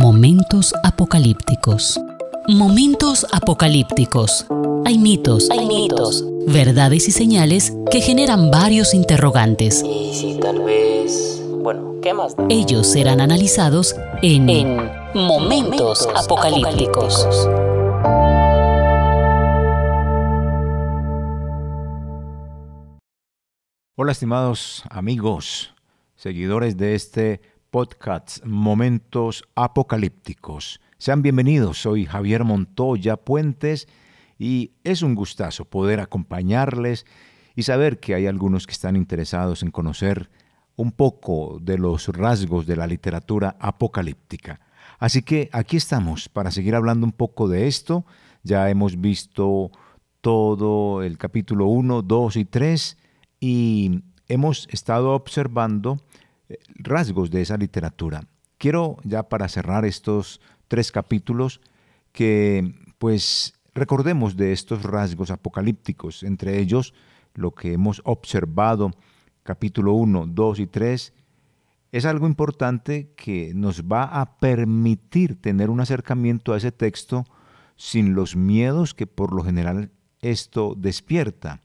Momentos apocalípticos. Momentos apocalípticos. Hay mitos, hay mitos, verdades y señales que generan varios interrogantes. Y si tal vez... Bueno, ¿qué más da? Ellos serán analizados en, Momentos, apocalípticos. Hola estimados amigos, seguidores de este podcast Momentos Apocalípticos. Sean bienvenidos, soy Javier Montoya Puentes y es un gustazo poder acompañarles y saber que hay algunos que están interesados en conocer un poco de los rasgos de la literatura apocalíptica. Así que aquí estamos para seguir hablando un poco de esto. Ya hemos visto todo el capítulo 1, 2 y 3 y hemos estado observando rasgos de esa literatura. Quiero ya para cerrar estos tres capítulos que pues recordemos de estos rasgos apocalípticos, entre ellos lo que hemos observado, capítulo 1, 2 y 3, es algo importante que nos va a permitir tener un acercamiento a ese texto sin los miedos que por lo general esto despierta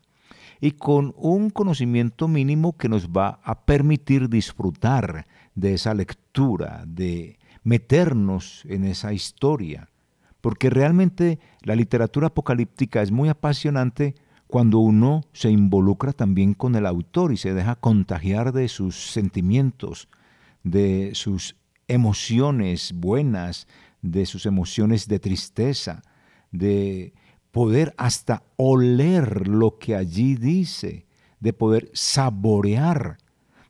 y con un conocimiento mínimo que nos va a permitir disfrutar de esa lectura, de meternos en esa historia, porque realmente la literatura apocalíptica es muy apasionante cuando uno se involucra también con el autor y se deja contagiar de sus sentimientos, de sus emociones buenas, de sus emociones de tristeza, de poder hasta oler lo que allí dice, de poder saborear,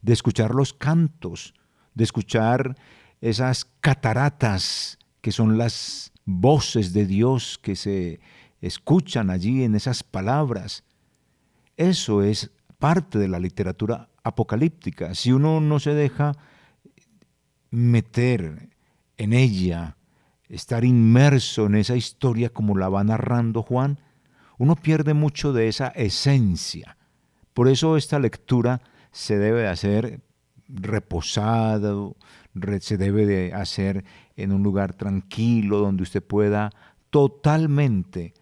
de escuchar los cantos, de escuchar esas cataratas que son las voces de Dios que se escuchan allí en esas palabras. Eso es parte de la literatura apocalíptica. Si uno no se deja meter en ella, estar inmerso en esa historia como la va narrando Juan, uno pierde mucho de esa esencia. Por eso esta lectura se debe de hacer reposado, se debe de hacer en un lugar tranquilo donde usted pueda totalmente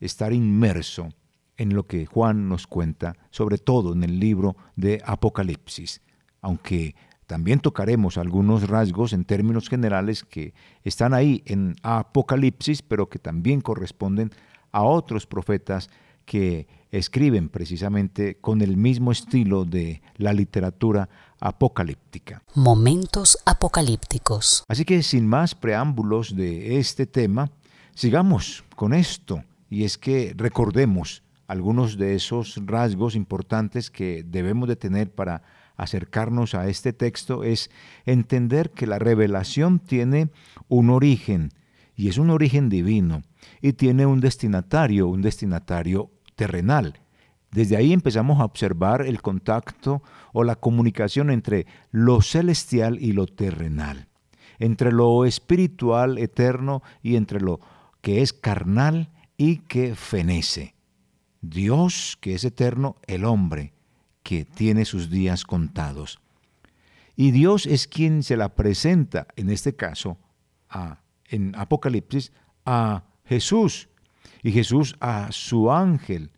estar inmerso en lo que Juan nos cuenta, sobre todo en el libro de Apocalipsis, aunque también tocaremos algunos rasgos en términos generales que están ahí en Apocalipsis, pero que también corresponden a otros profetas que escriben precisamente con el mismo estilo de la literatura apocalíptica. Momentos apocalípticos. Así que sin más preámbulos de este tema, sigamos con esto, y es que recordemos algunos de esos rasgos importantes que debemos de tener para acercarnos a este texto es entender que la revelación tiene un origen y es un origen divino y tiene un destinatario, un destinatario terrenal. Desde ahí empezamos a observar el contacto o la comunicación entre lo celestial y lo terrenal, entre lo espiritual eterno y entre lo que es carnal y que fenece. Dios, que es eterno, el hombre, que tiene sus días contados. Y Dios es quien se la presenta, en este caso, en Apocalipsis, a Jesús, y Jesús a su ángel.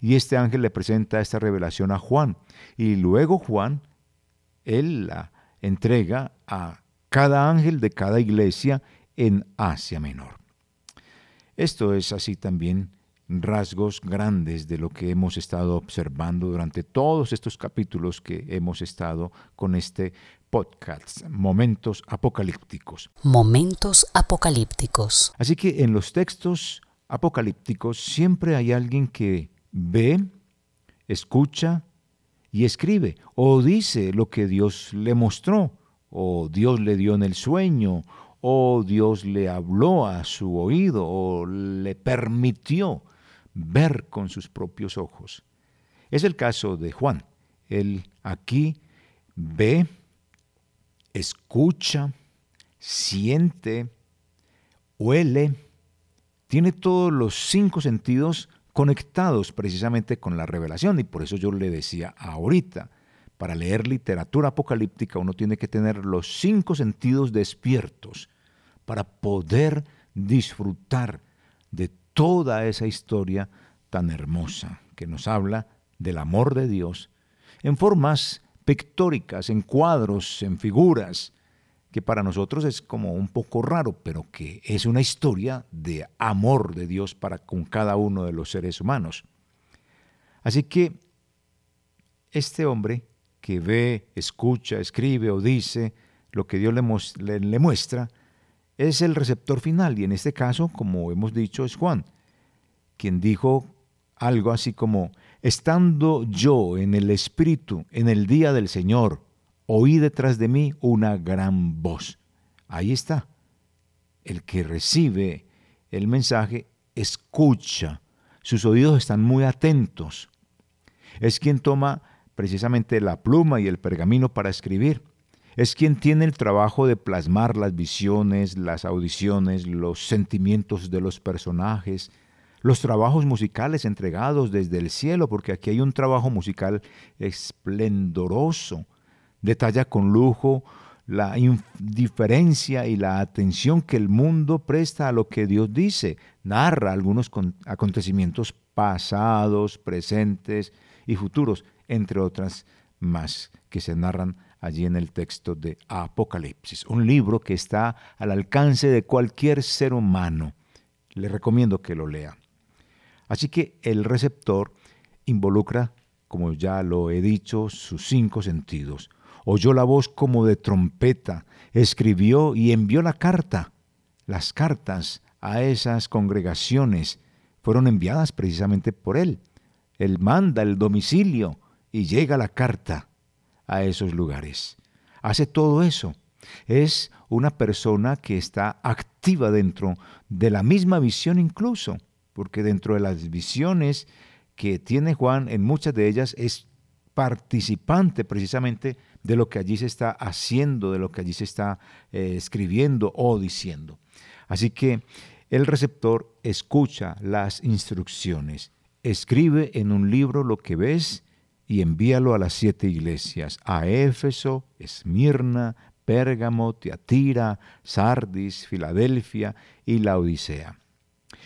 Y este ángel le presenta esta revelación a Juan. Y luego Juan, él la entrega a cada ángel de cada iglesia en Asia Menor. Esto es así también rasgos grandes de lo que hemos estado observando durante todos estos capítulos que hemos estado con este podcast, Momentos Apocalípticos. Momentos Apocalípticos. Así que en los textos apocalípticos siempre hay alguien que ve, escucha y escribe, o dice lo que Dios le mostró, o Dios le dio en el sueño, o Dios le habló a su oído, o le permitió ver con sus propios ojos. Es el caso de Juan. Él aquí ve, escucha, siente, huele, tiene todos los cinco sentidos conectados precisamente con la revelación y por eso yo le decía ahorita, para leer literatura apocalíptica uno tiene que tener los cinco sentidos despiertos para poder disfrutar de toda esa historia tan hermosa que nos habla del amor de Dios en formas pictóricas, en cuadros, en figuras, que para nosotros es como un poco raro, pero que es una historia de amor de Dios para con cada uno de los seres humanos. Así que este hombre que ve, escucha, escribe o dice lo que Dios le, le, muestra, es el receptor final y en este caso, como hemos dicho, es Juan, quien dijo algo así como, estando yo en el Espíritu en el día del Señor, oí detrás de mí una gran voz. Ahí está. El que recibe el mensaje escucha. Sus oídos están muy atentos. Es quien toma precisamente la pluma y el pergamino para escribir. Es quien tiene el trabajo de plasmar las visiones, las audiciones, los sentimientos de los personajes, los trabajos musicales entregados desde el cielo, porque aquí hay un trabajo musical esplendoroso, detalla con lujo la indiferencia y la atención que el mundo presta a lo que Dios dice, narra algunos acontecimientos pasados, presentes y futuros, entre otras más que se narran allí en el texto de Apocalipsis, un libro que está al alcance de cualquier ser humano. Le recomiendo que lo lea. Así que el receptor involucra, como ya lo he dicho, sus cinco sentidos. Oyó la voz como de trompeta, escribió y envió la carta. Las cartas a esas congregaciones fueron enviadas precisamente por él. Él manda el domicilio y llega la carta a esos lugares. Hace todo eso. Es una persona que está activa dentro de la misma visión incluso porque dentro de las visiones que tiene Juan, en muchas de ellas es participante precisamente de lo que allí se está haciendo, de lo que allí se está eh, escribiendo o diciendo. Así que el receptor escucha las instrucciones, escribe en un libro lo que ves y envíalo a las siete iglesias, a Éfeso, Esmirna, Pérgamo, Teatira, Sardis, Filadelfia y la Odisea.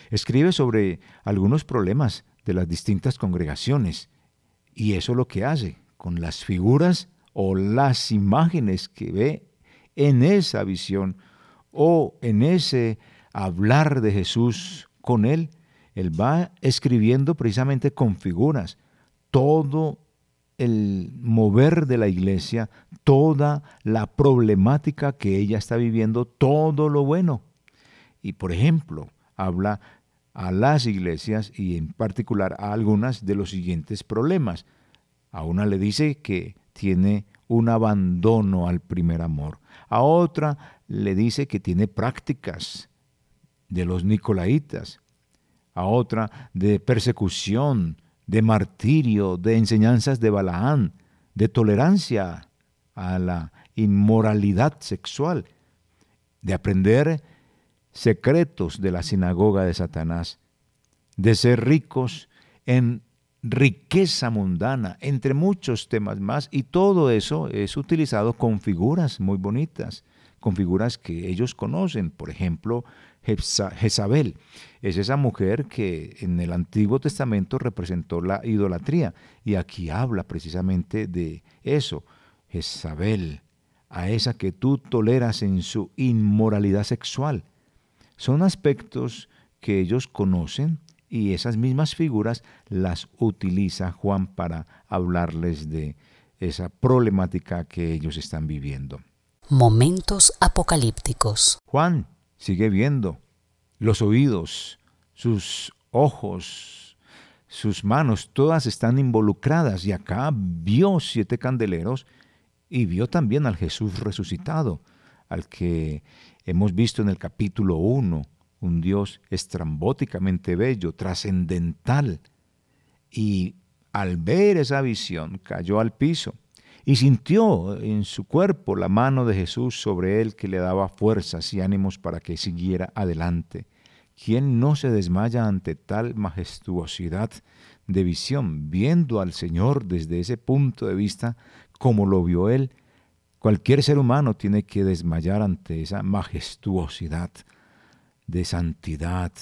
Escribe sobre algunos problemas de las distintas congregaciones y eso lo que hace con las figuras o las imágenes que ve en esa visión o en ese hablar de Jesús con él. Él va escribiendo precisamente con figuras todo el mover de la iglesia, toda la problemática que ella está viviendo, todo lo bueno. Y por ejemplo, habla a las iglesias y en particular a algunas de los siguientes problemas. A una le dice que tiene un abandono al primer amor. A otra le dice que tiene prácticas de los nicolaitas. A otra de persecución, de martirio, de enseñanzas de Balaán, de tolerancia a la inmoralidad sexual, de aprender secretos de la sinagoga de Satanás, de ser ricos en riqueza mundana, entre muchos temas más, y todo eso es utilizado con figuras muy bonitas, con figuras que ellos conocen, por ejemplo, Jezabel, es esa mujer que en el Antiguo Testamento representó la idolatría, y aquí habla precisamente de eso, Jezabel, a esa que tú toleras en su inmoralidad sexual, son aspectos que ellos conocen y esas mismas figuras las utiliza Juan para hablarles de esa problemática que ellos están viviendo. Momentos apocalípticos. Juan sigue viendo los oídos, sus ojos, sus manos, todas están involucradas. Y acá vio siete candeleros y vio también al Jesús resucitado, al que Hemos visto en el capítulo 1 un Dios estrambóticamente bello, trascendental, y al ver esa visión cayó al piso y sintió en su cuerpo la mano de Jesús sobre él que le daba fuerzas y ánimos para que siguiera adelante. ¿Quién no se desmaya ante tal majestuosidad de visión, viendo al Señor desde ese punto de vista como lo vio él? Cualquier ser humano tiene que desmayar ante esa majestuosidad de santidad,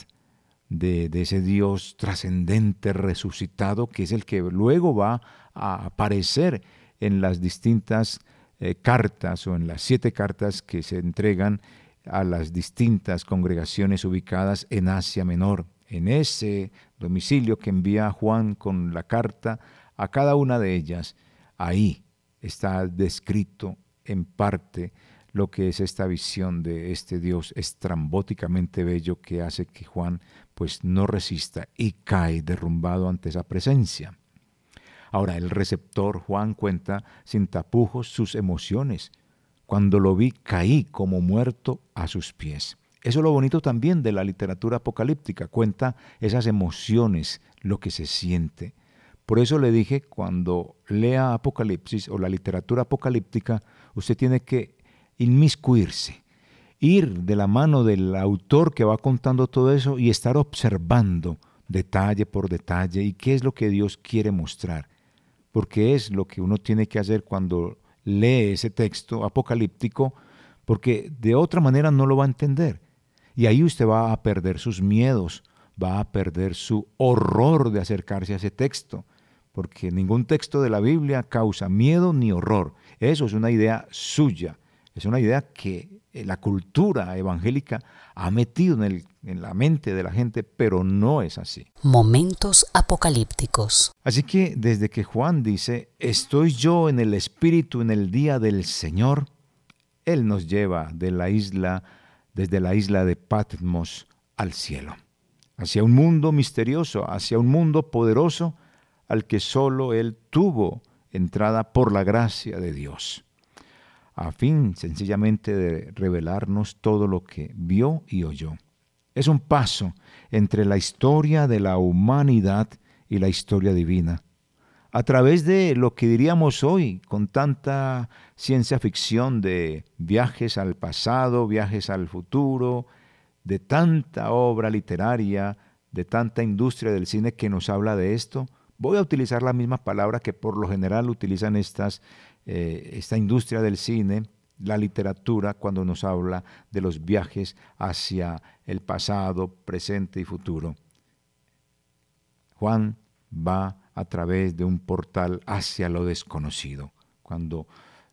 de, ese Dios trascendente, resucitado, que es el que luego va a aparecer en las distintas eh, cartas o en las siete cartas que se entregan a las distintas congregaciones ubicadas en Asia Menor. En ese domicilio que envía Juan con la carta a cada una de ellas, ahí está descrito en parte lo que es esta visión de este Dios estrambóticamente bello que hace que Juan pues no resista y cae derrumbado ante esa presencia. Ahora el receptor Juan cuenta sin tapujos sus emociones. Cuando lo vi caí como muerto a sus pies. Eso es lo bonito también de la literatura apocalíptica, cuenta esas emociones, lo que se siente. Por eso le dije, cuando lea Apocalipsis o la literatura apocalíptica, usted tiene que inmiscuirse, ir de la mano del autor que va contando todo eso y estar observando detalle por detalle y qué es lo que Dios quiere mostrar. Porque es lo que uno tiene que hacer cuando lee ese texto apocalíptico, porque de otra manera no lo va a entender. Y ahí usted va a perder sus miedos, va a perder su horror de acercarse a ese texto porque ningún texto de la Biblia causa miedo ni horror. Eso es una idea suya, es una idea que la cultura evangélica ha metido en, en, la mente de la gente, pero no es así. Momentos apocalípticos. Así que desde que Juan dice, estoy yo en el Espíritu en el día del Señor, Él nos lleva de la isla, desde la isla de Patmos al cielo, hacia un mundo misterioso, hacia un mundo poderoso, al que sólo Él tuvo entrada por la gracia de Dios, a fin sencillamente de revelarnos todo lo que vio y oyó. Es un paso entre la historia de la humanidad y la historia divina. A través de lo que diríamos hoy con tanta ciencia ficción de viajes al pasado, viajes al futuro, de tanta obra literaria, de tanta industria del cine que nos habla de esto, Voy a utilizar la misma palabra que por lo general utilizan estas, eh, esta industria del cine, la literatura, cuando nos habla de los viajes hacia el pasado, presente y futuro. Juan va a través de un portal hacia lo desconocido. Cuando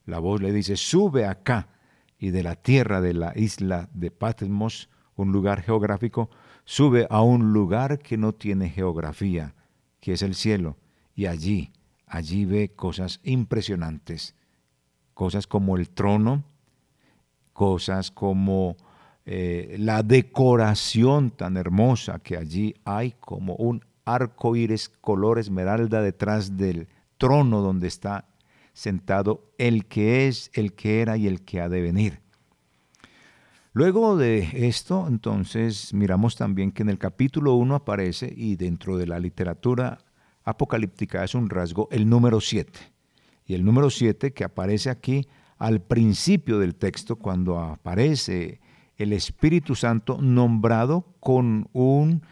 la voz le dice, sube acá, y de la tierra de la isla de Patmos, un lugar geográfico, sube a un lugar que no tiene geografía, que es el cielo, y allí, allí ve cosas impresionantes, cosas como el trono, cosas como eh, la decoración tan hermosa que allí hay, como un arco iris color esmeralda detrás del trono donde está sentado el que es, el que era y el que ha de venir. Luego de esto, entonces, miramos también que en el capítulo 1 aparece, y dentro de la literatura apocalíptica es un rasgo, el número 7. Y el número 7 que aparece aquí al principio del texto, cuando aparece el Espíritu Santo nombrado con un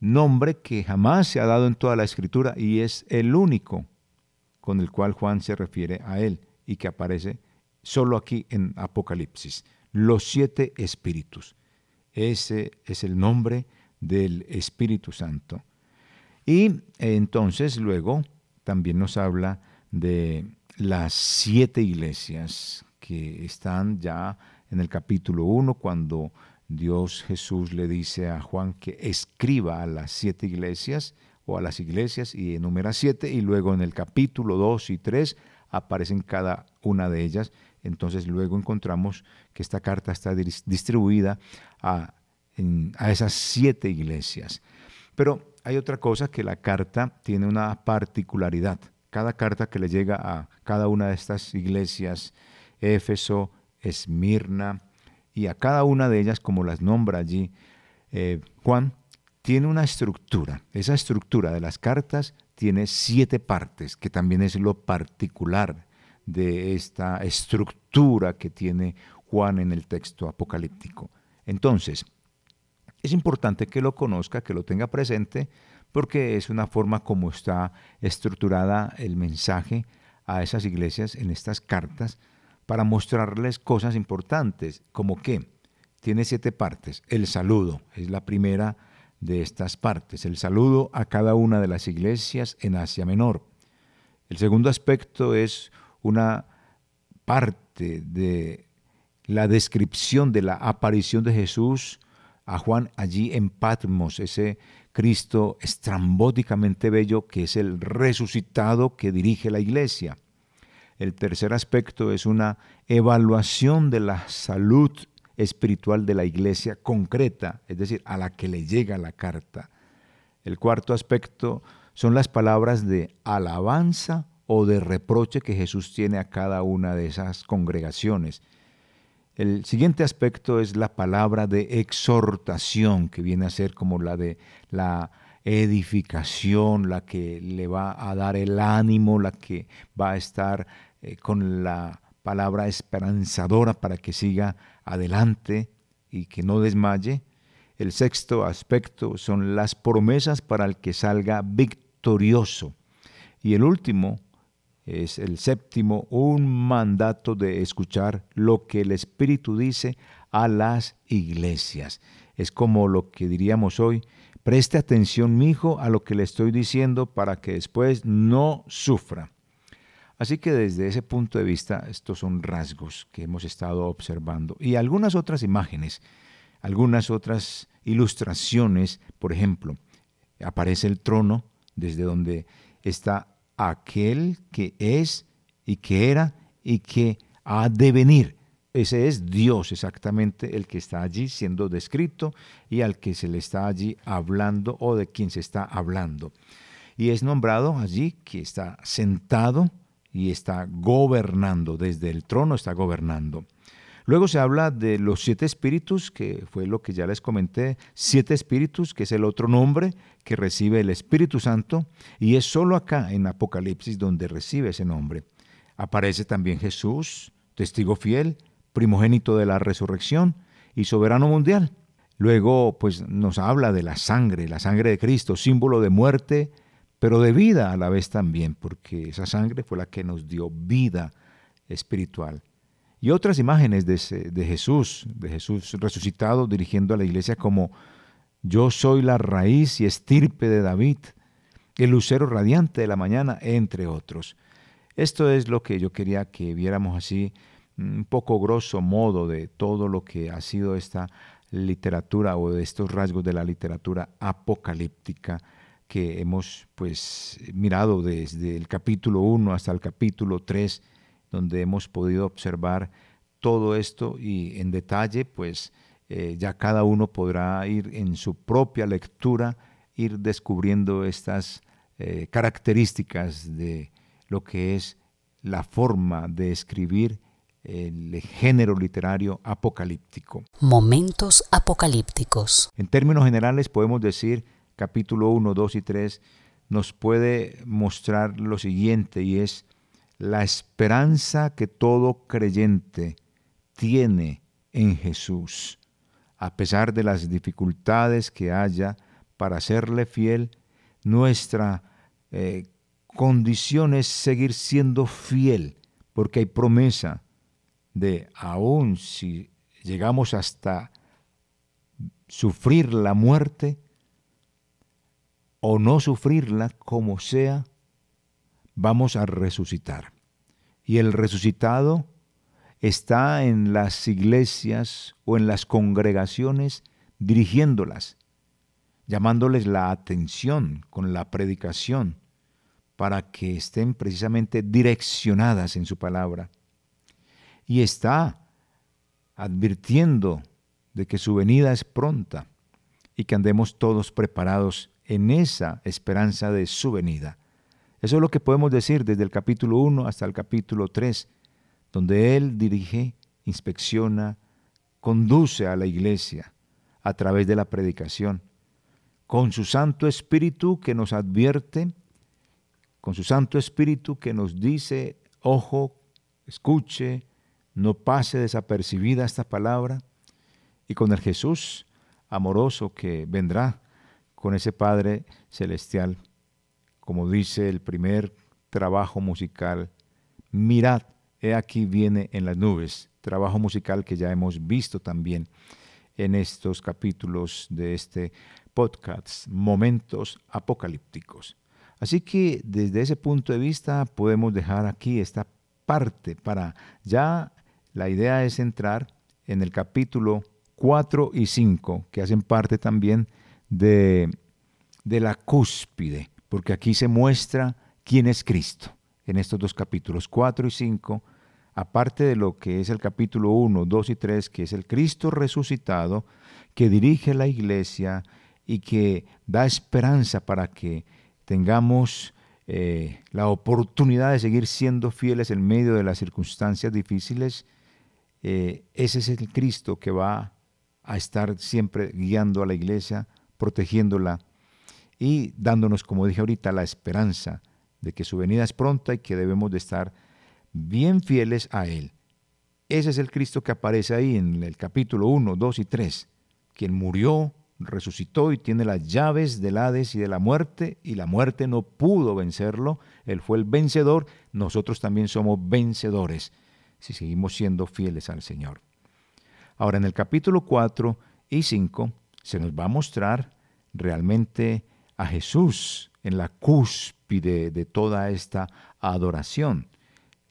nombre que jamás se ha dado en toda la escritura y es el único con el cual Juan se refiere a él y que aparece solo aquí en Apocalipsis los siete espíritus. Ese es el nombre del Espíritu Santo. Y entonces luego también nos habla de las siete iglesias que están ya en el capítulo 1 cuando Dios Jesús le dice a Juan que escriba a las siete iglesias o a las iglesias y enumera siete y luego en el capítulo 2 y 3 aparecen cada una de ellas entonces luego encontramos que esta carta está distribuida a, a esas siete iglesias. Pero hay otra cosa que la carta tiene una particularidad. Cada carta que le llega a cada una de estas iglesias, Éfeso, Esmirna, y a cada una de ellas, como las nombra allí eh, Juan, tiene una estructura. Esa estructura de las cartas tiene siete partes, que también es lo particular de esta estructura que tiene Juan en el texto apocalíptico. Entonces, es importante que lo conozca, que lo tenga presente, porque es una forma como está estructurada el mensaje a esas iglesias en estas cartas, para mostrarles cosas importantes, como que tiene siete partes. El saludo es la primera de estas partes, el saludo a cada una de las iglesias en Asia Menor. El segundo aspecto es una parte de la descripción de la aparición de Jesús a Juan allí en Patmos, ese Cristo estrambóticamente bello que es el resucitado que dirige la iglesia. El tercer aspecto es una evaluación de la salud espiritual de la iglesia concreta, es decir, a la que le llega la carta. El cuarto aspecto son las palabras de alabanza o de reproche que Jesús tiene a cada una de esas congregaciones. El siguiente aspecto es la palabra de exhortación, que viene a ser como la de la edificación, la que le va a dar el ánimo, la que va a estar eh, con la palabra esperanzadora para que siga adelante y que no desmaye. El sexto aspecto son las promesas para el que salga victorioso. Y el último es el séptimo, un mandato de escuchar lo que el Espíritu dice a las iglesias. Es como lo que diríamos hoy, preste atención, mi hijo, a lo que le estoy diciendo para que después no sufra. Así que desde ese punto de vista, estos son rasgos que hemos estado observando. Y algunas otras imágenes, algunas otras ilustraciones, por ejemplo, aparece el trono desde donde está aquel que es y que era y que ha de venir. Ese es Dios exactamente el que está allí siendo descrito y al que se le está allí hablando o de quien se está hablando. Y es nombrado allí que está sentado y está gobernando, desde el trono está gobernando. Luego se habla de los siete espíritus, que fue lo que ya les comenté, siete espíritus, que es el otro nombre que recibe el Espíritu Santo, y es solo acá en Apocalipsis donde recibe ese nombre. Aparece también Jesús, testigo fiel, primogénito de la resurrección y soberano mundial. Luego, pues nos habla de la sangre, la sangre de Cristo, símbolo de muerte, pero de vida a la vez también, porque esa sangre fue la que nos dio vida espiritual. Y otras imágenes de, Jesús, de Jesús resucitado dirigiendo a la iglesia como yo soy la raíz y estirpe de David, el lucero radiante de la mañana, entre otros. Esto es lo que yo quería que viéramos así, un poco grosso modo de todo lo que ha sido esta literatura o de estos rasgos de la literatura apocalíptica que hemos pues mirado desde el capítulo 1 hasta el capítulo 3, donde hemos podido observar todo esto y en detalle pues eh, ya cada uno podrá ir en su propia lectura, ir descubriendo estas eh, características de lo que es la forma de escribir el género literario apocalíptico. Momentos apocalípticos. En términos generales podemos decir capítulo 1, 2 y 3 nos puede mostrar lo siguiente y es la esperanza que todo creyente tiene en Jesús. A pesar de las dificultades que haya para serle fiel, nuestra eh, condición es seguir siendo fiel, porque hay promesa de aún si llegamos hasta sufrir la muerte, o no sufrirla como sea, vamos a resucitar. Y el resucitado está en las iglesias o en las congregaciones dirigiéndolas, llamándoles la atención con la predicación para que estén precisamente direccionadas en su palabra. Y está advirtiendo de que su venida es pronta y que andemos todos preparados en esa esperanza de su venida. Eso es lo que podemos decir desde el capítulo 1 hasta el capítulo 3, donde Él dirige, inspecciona, conduce a la iglesia a través de la predicación, con su Santo Espíritu que nos advierte, con su Santo Espíritu que nos dice, ojo, escuche, no pase desapercibida esta palabra, y con el Jesús amoroso que vendrá con ese Padre Celestial, como dice el primer trabajo musical, mirad, He aquí viene en las nubes, trabajo musical que ya hemos visto también en estos capítulos de este podcast, Momentos Apocalípticos. Así que desde ese punto de vista podemos dejar aquí esta parte para ya la idea es entrar en el capítulo 4 y 5, que hacen parte también de, de la cúspide, porque aquí se muestra quién es Cristo en estos dos capítulos 4 y 5, aparte de lo que es el capítulo 1, 2 y 3, que es el Cristo resucitado, que dirige la iglesia y que da esperanza para que tengamos eh, la oportunidad de seguir siendo fieles en medio de las circunstancias difíciles, eh, ese es el Cristo que va a estar siempre guiando a la iglesia, protegiéndola y dándonos, como dije ahorita, la esperanza de que su venida es pronta y que debemos de estar bien fieles a Él. Ese es el Cristo que aparece ahí en el capítulo 1, 2 y 3, quien murió, resucitó y tiene las llaves del Hades y de la muerte, y la muerte no pudo vencerlo, Él fue el vencedor, nosotros también somos vencedores si seguimos siendo fieles al Señor. Ahora, en el capítulo 4 y 5 se nos va a mostrar realmente a Jesús en la cúspide de toda esta adoración.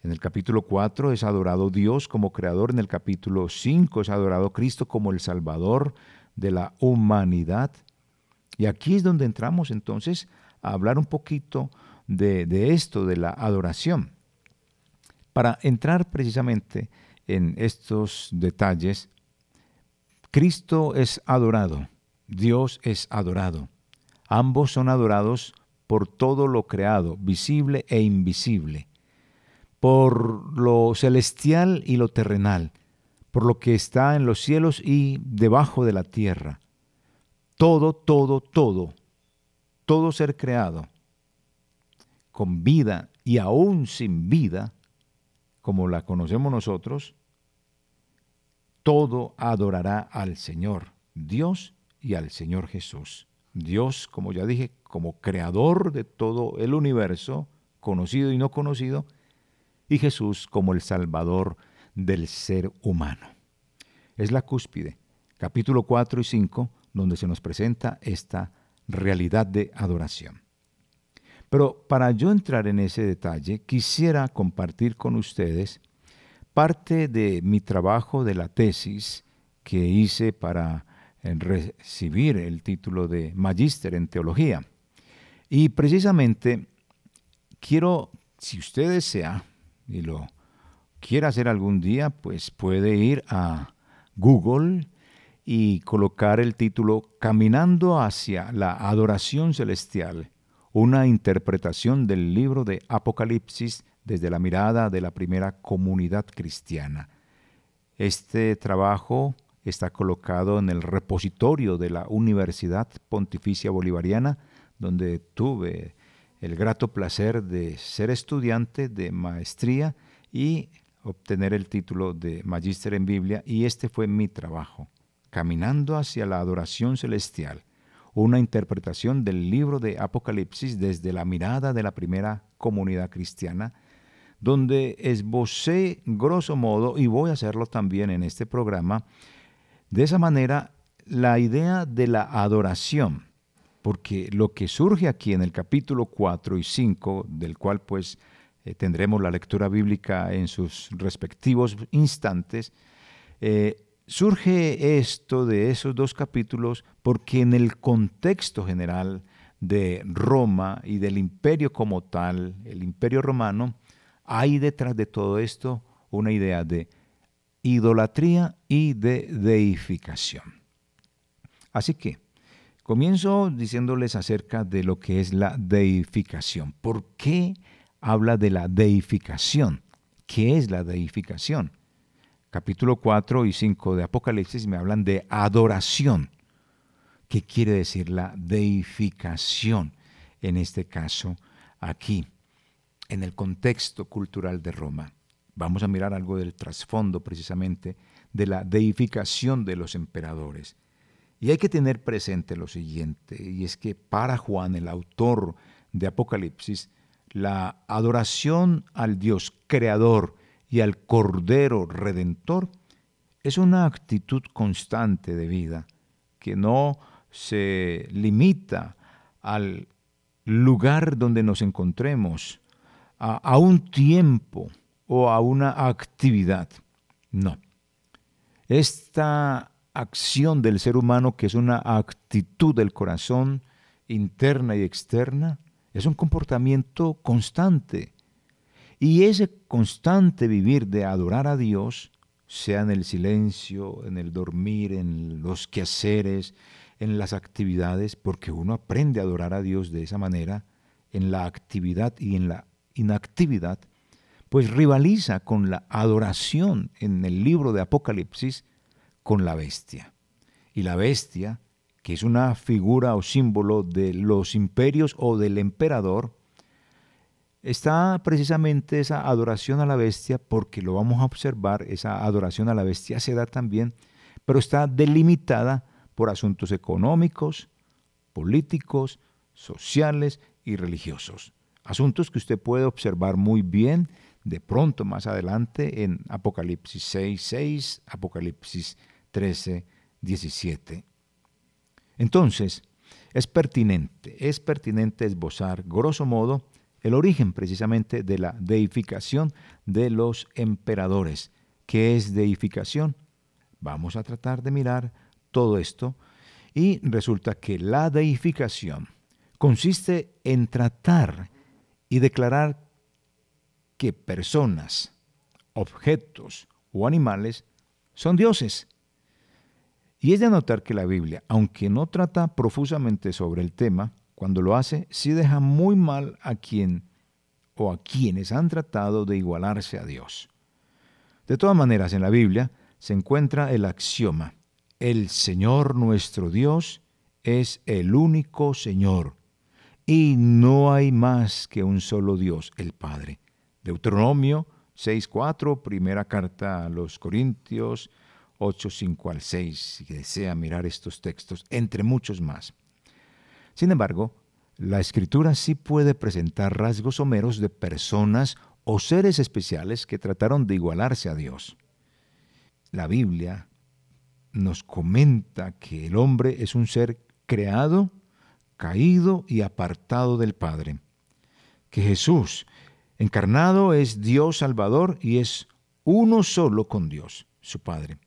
En el capítulo 4 es adorado Dios como creador, en el capítulo 5 es adorado Cristo como el Salvador de la humanidad. Y aquí es donde entramos entonces a hablar un poquito de, de esto, de la adoración. Para entrar precisamente en estos detalles, Cristo es adorado, Dios es adorado. Ambos son adorados por todo lo creado, visible e invisible, por lo celestial y lo terrenal, por lo que está en los cielos y debajo de la tierra. Todo, todo, todo, todo ser creado, con vida y aún sin vida, como la conocemos nosotros, todo adorará al Señor, Dios y al Señor Jesús. Dios, como ya dije, como creador de todo el universo, conocido y no conocido, y Jesús como el Salvador del ser humano. Es la cúspide, capítulo 4 y 5, donde se nos presenta esta realidad de adoración. Pero para yo entrar en ese detalle, quisiera compartir con ustedes parte de mi trabajo de la tesis que hice para recibir el título de magíster en teología. Y precisamente quiero, si usted desea y lo quiere hacer algún día, pues puede ir a Google y colocar el título Caminando hacia la adoración celestial una interpretación del libro de Apocalipsis desde la mirada de la primera comunidad cristiana. Este trabajo está colocado en el repositorio de la Universidad Pontificia Bolivariana, donde tuve el grato placer de ser estudiante de maestría y obtener el título de magíster en Biblia, y este fue mi trabajo, caminando hacia la adoración celestial una interpretación del libro de Apocalipsis desde la mirada de la primera comunidad cristiana, donde esbocé grosso modo, y voy a hacerlo también en este programa, de esa manera la idea de la adoración, porque lo que surge aquí en el capítulo 4 y 5, del cual pues eh, tendremos la lectura bíblica en sus respectivos instantes, eh, Surge esto de esos dos capítulos porque en el contexto general de Roma y del imperio como tal, el imperio romano, hay detrás de todo esto una idea de idolatría y de deificación. Así que comienzo diciéndoles acerca de lo que es la deificación. ¿Por qué habla de la deificación? ¿Qué es la deificación? capítulo 4 y 5 de Apocalipsis me hablan de adoración. ¿Qué quiere decir la deificación? En este caso, aquí, en el contexto cultural de Roma. Vamos a mirar algo del trasfondo precisamente de la deificación de los emperadores. Y hay que tener presente lo siguiente, y es que para Juan, el autor de Apocalipsis, la adoración al Dios creador y al Cordero Redentor, es una actitud constante de vida que no se limita al lugar donde nos encontremos, a, un tiempo o a una actividad. No. Esta acción del ser humano, que es una actitud del corazón interna y externa, es un comportamiento constante. Y ese constante vivir de adorar a Dios, sea en el silencio, en el dormir, en los quehaceres, en las actividades, porque uno aprende a adorar a Dios de esa manera, en la actividad y en la inactividad, pues rivaliza con la adoración en el libro de Apocalipsis con la bestia. Y la bestia, que es una figura o símbolo de los imperios o del emperador, está precisamente esa adoración a la bestia, porque lo vamos a observar, esa adoración a la bestia se da también, pero está delimitada por asuntos económicos, políticos, sociales y religiosos. Asuntos que usted puede observar muy bien de pronto más adelante en Apocalipsis 6, 6, Apocalipsis 13, 17. Entonces, es pertinente, es pertinente esbozar, grosso modo, el origen precisamente de la deificación de los emperadores. ¿Qué es deificación? Vamos a tratar de mirar todo esto y resulta que la deificación consiste en tratar y declarar que personas, objetos o animales son dioses. Y es de notar que la Biblia, aunque no trata profusamente sobre el tema, cuando lo hace, sí deja muy mal a quien o a quienes han tratado de igualarse a Dios. De todas maneras, en la Biblia se encuentra el axioma, el Señor nuestro Dios es el único Señor, y no hay más que un solo Dios, el Padre. Deuteronomio 6.4, primera carta a los Corintios 8.5 al 6, si desea mirar estos textos, entre muchos más. Sin embargo, la escritura sí puede presentar rasgos someros de personas o seres especiales que trataron de igualarse a Dios. La Biblia nos comenta que el hombre es un ser creado, caído y apartado del Padre, que Jesús Encarnado es Dios Salvador y es uno solo con Dios, su Padre.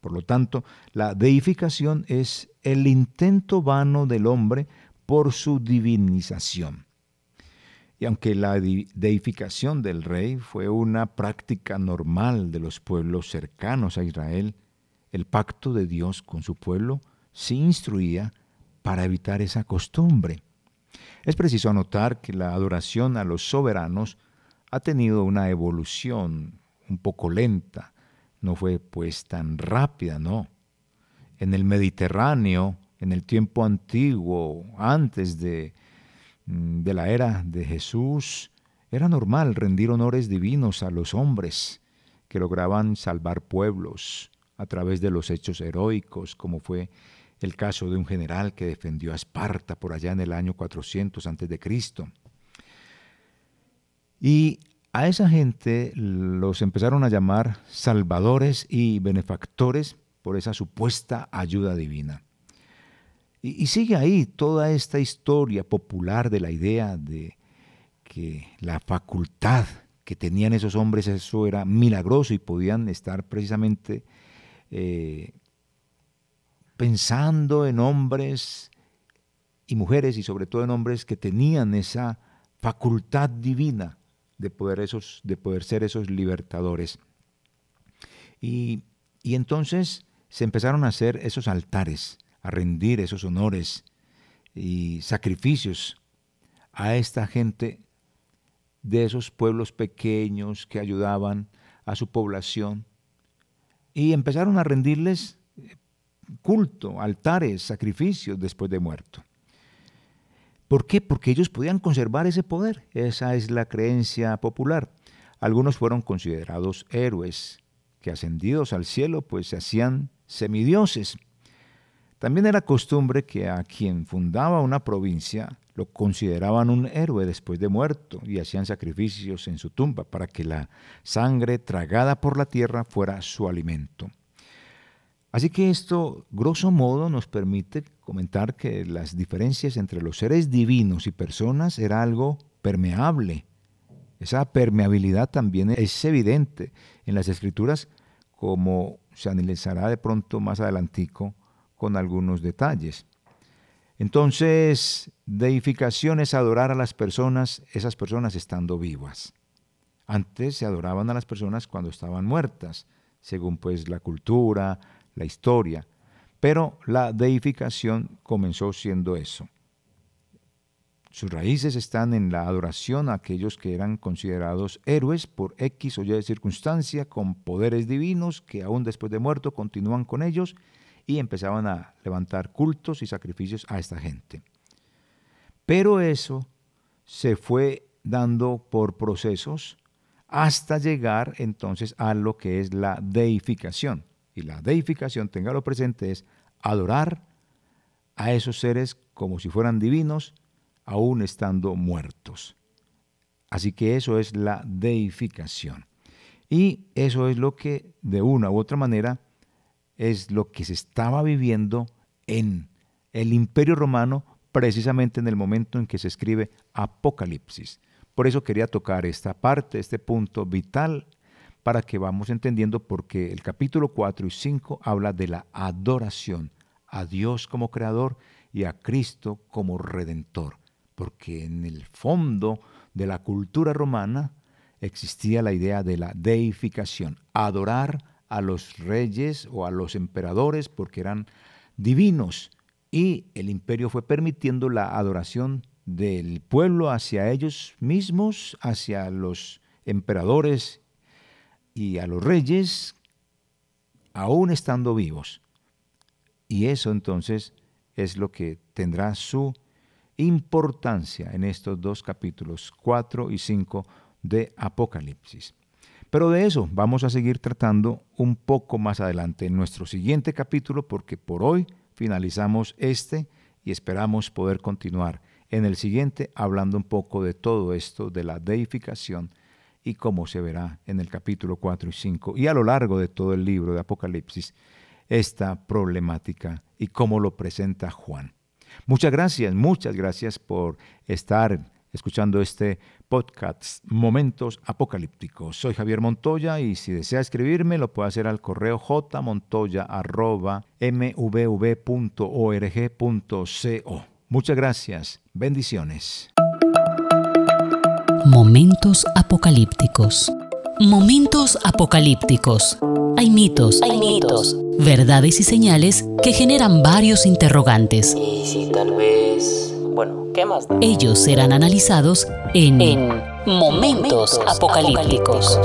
Por lo tanto, la deificación es el intento vano del hombre por su divinización. Y aunque la deificación del rey fue una práctica normal de los pueblos cercanos a Israel, el pacto de Dios con su pueblo se instruía para evitar esa costumbre. Es preciso anotar que la adoración a los soberanos ha tenido una evolución un poco lenta, no fue pues tan rápida, no. En el Mediterráneo, en el tiempo antiguo, antes de, mm, de la era de Jesús, era normal rendir honores divinos a los hombres que lograban salvar pueblos a través de los hechos heroicos, como fue el caso de un general que defendió a Esparta por allá en el año 400 a.C. Y a esa gente los empezaron a llamar salvadores y benefactores por esa supuesta ayuda divina. Y, sigue ahí toda esta historia popular de la idea de que la facultad que tenían esos hombres, eso era milagroso y podían estar precisamente eh, pensando en hombres y mujeres y sobre todo en hombres que tenían esa facultad divina de poder, esos, de poder ser esos libertadores. Y, y entonces se empezaron a hacer esos altares, a rendir esos honores y sacrificios a esta gente de esos pueblos pequeños que ayudaban a su población. Y empezaron a rendirles culto, altares, sacrificios después de muerto. ¿Por qué? Porque ellos podían conservar ese poder. Esa es la creencia popular. Algunos fueron considerados héroes, que ascendidos al cielo pues se hacían semidioses. También era costumbre que a quien fundaba una provincia lo consideraban un héroe después de muerto y hacían sacrificios en su tumba para que la sangre tragada por la tierra fuera su alimento. Así que esto, grosso modo, nos permite comentar que las diferencias entre los seres divinos y personas era algo permeable. Esa permeabilidad también es evidente en las escrituras, como se analizará de pronto más adelantico con algunos detalles. Entonces, deificación es adorar a las personas, esas personas estando vivas. Antes se adoraban a las personas cuando estaban muertas, según pues la cultura, la historia. Pero la deificación comenzó siendo eso. Sus raíces están en la adoración a aquellos que eran considerados héroes por X o Y circunstancia, con poderes divinos que aún después de muerto continúan con ellos y empezaban a levantar cultos y sacrificios a esta gente. Pero eso se fue dando por procesos hasta llegar entonces a lo que es la deificación. Y la deificación, téngalo presente, es adorar a esos seres como si fueran divinos, aún estando muertos. Así que eso es la deificación. Y eso es lo que de una u otra manera es lo que se estaba viviendo en el imperio romano precisamente en el momento en que se escribe Apocalipsis. Por eso quería tocar esta parte, este punto vital, para que vamos entendiendo porque el capítulo 4 y 5 habla de la adoración a Dios como creador y a Cristo como redentor, porque en el fondo de la cultura romana existía la idea de la deificación, adorar a los reyes o a los emperadores porque eran divinos y el imperio fue permitiendo la adoración del pueblo hacia ellos mismos, hacia los emperadores y a los reyes, aún estando vivos. Y eso entonces es lo que tendrá su importancia en estos dos capítulos 4 y 5 de Apocalipsis. Pero de eso vamos a seguir tratando un poco más adelante en nuestro siguiente capítulo porque por hoy finalizamos este y esperamos poder continuar en el siguiente hablando un poco de todo esto de la deificación y cómo se verá en el capítulo 4 y 5 y a lo largo de todo el libro de Apocalipsis esta problemática y cómo lo presenta Juan. Muchas gracias, muchas gracias por estar escuchando este podcast Momentos Apocalípticos. Soy Javier Montoya y si desea escribirme lo puede hacer al correo jmontoya.mvv.org.co. Muchas gracias. Bendiciones. Momentos Apocalípticos. Momentos apocalípticos. Hay mitos, hay mitos, verdades y señales que generan varios interrogantes. Y si tal vez bueno, ¿qué más? Ellos serán analizados en, en Momentos, Apocalípticos.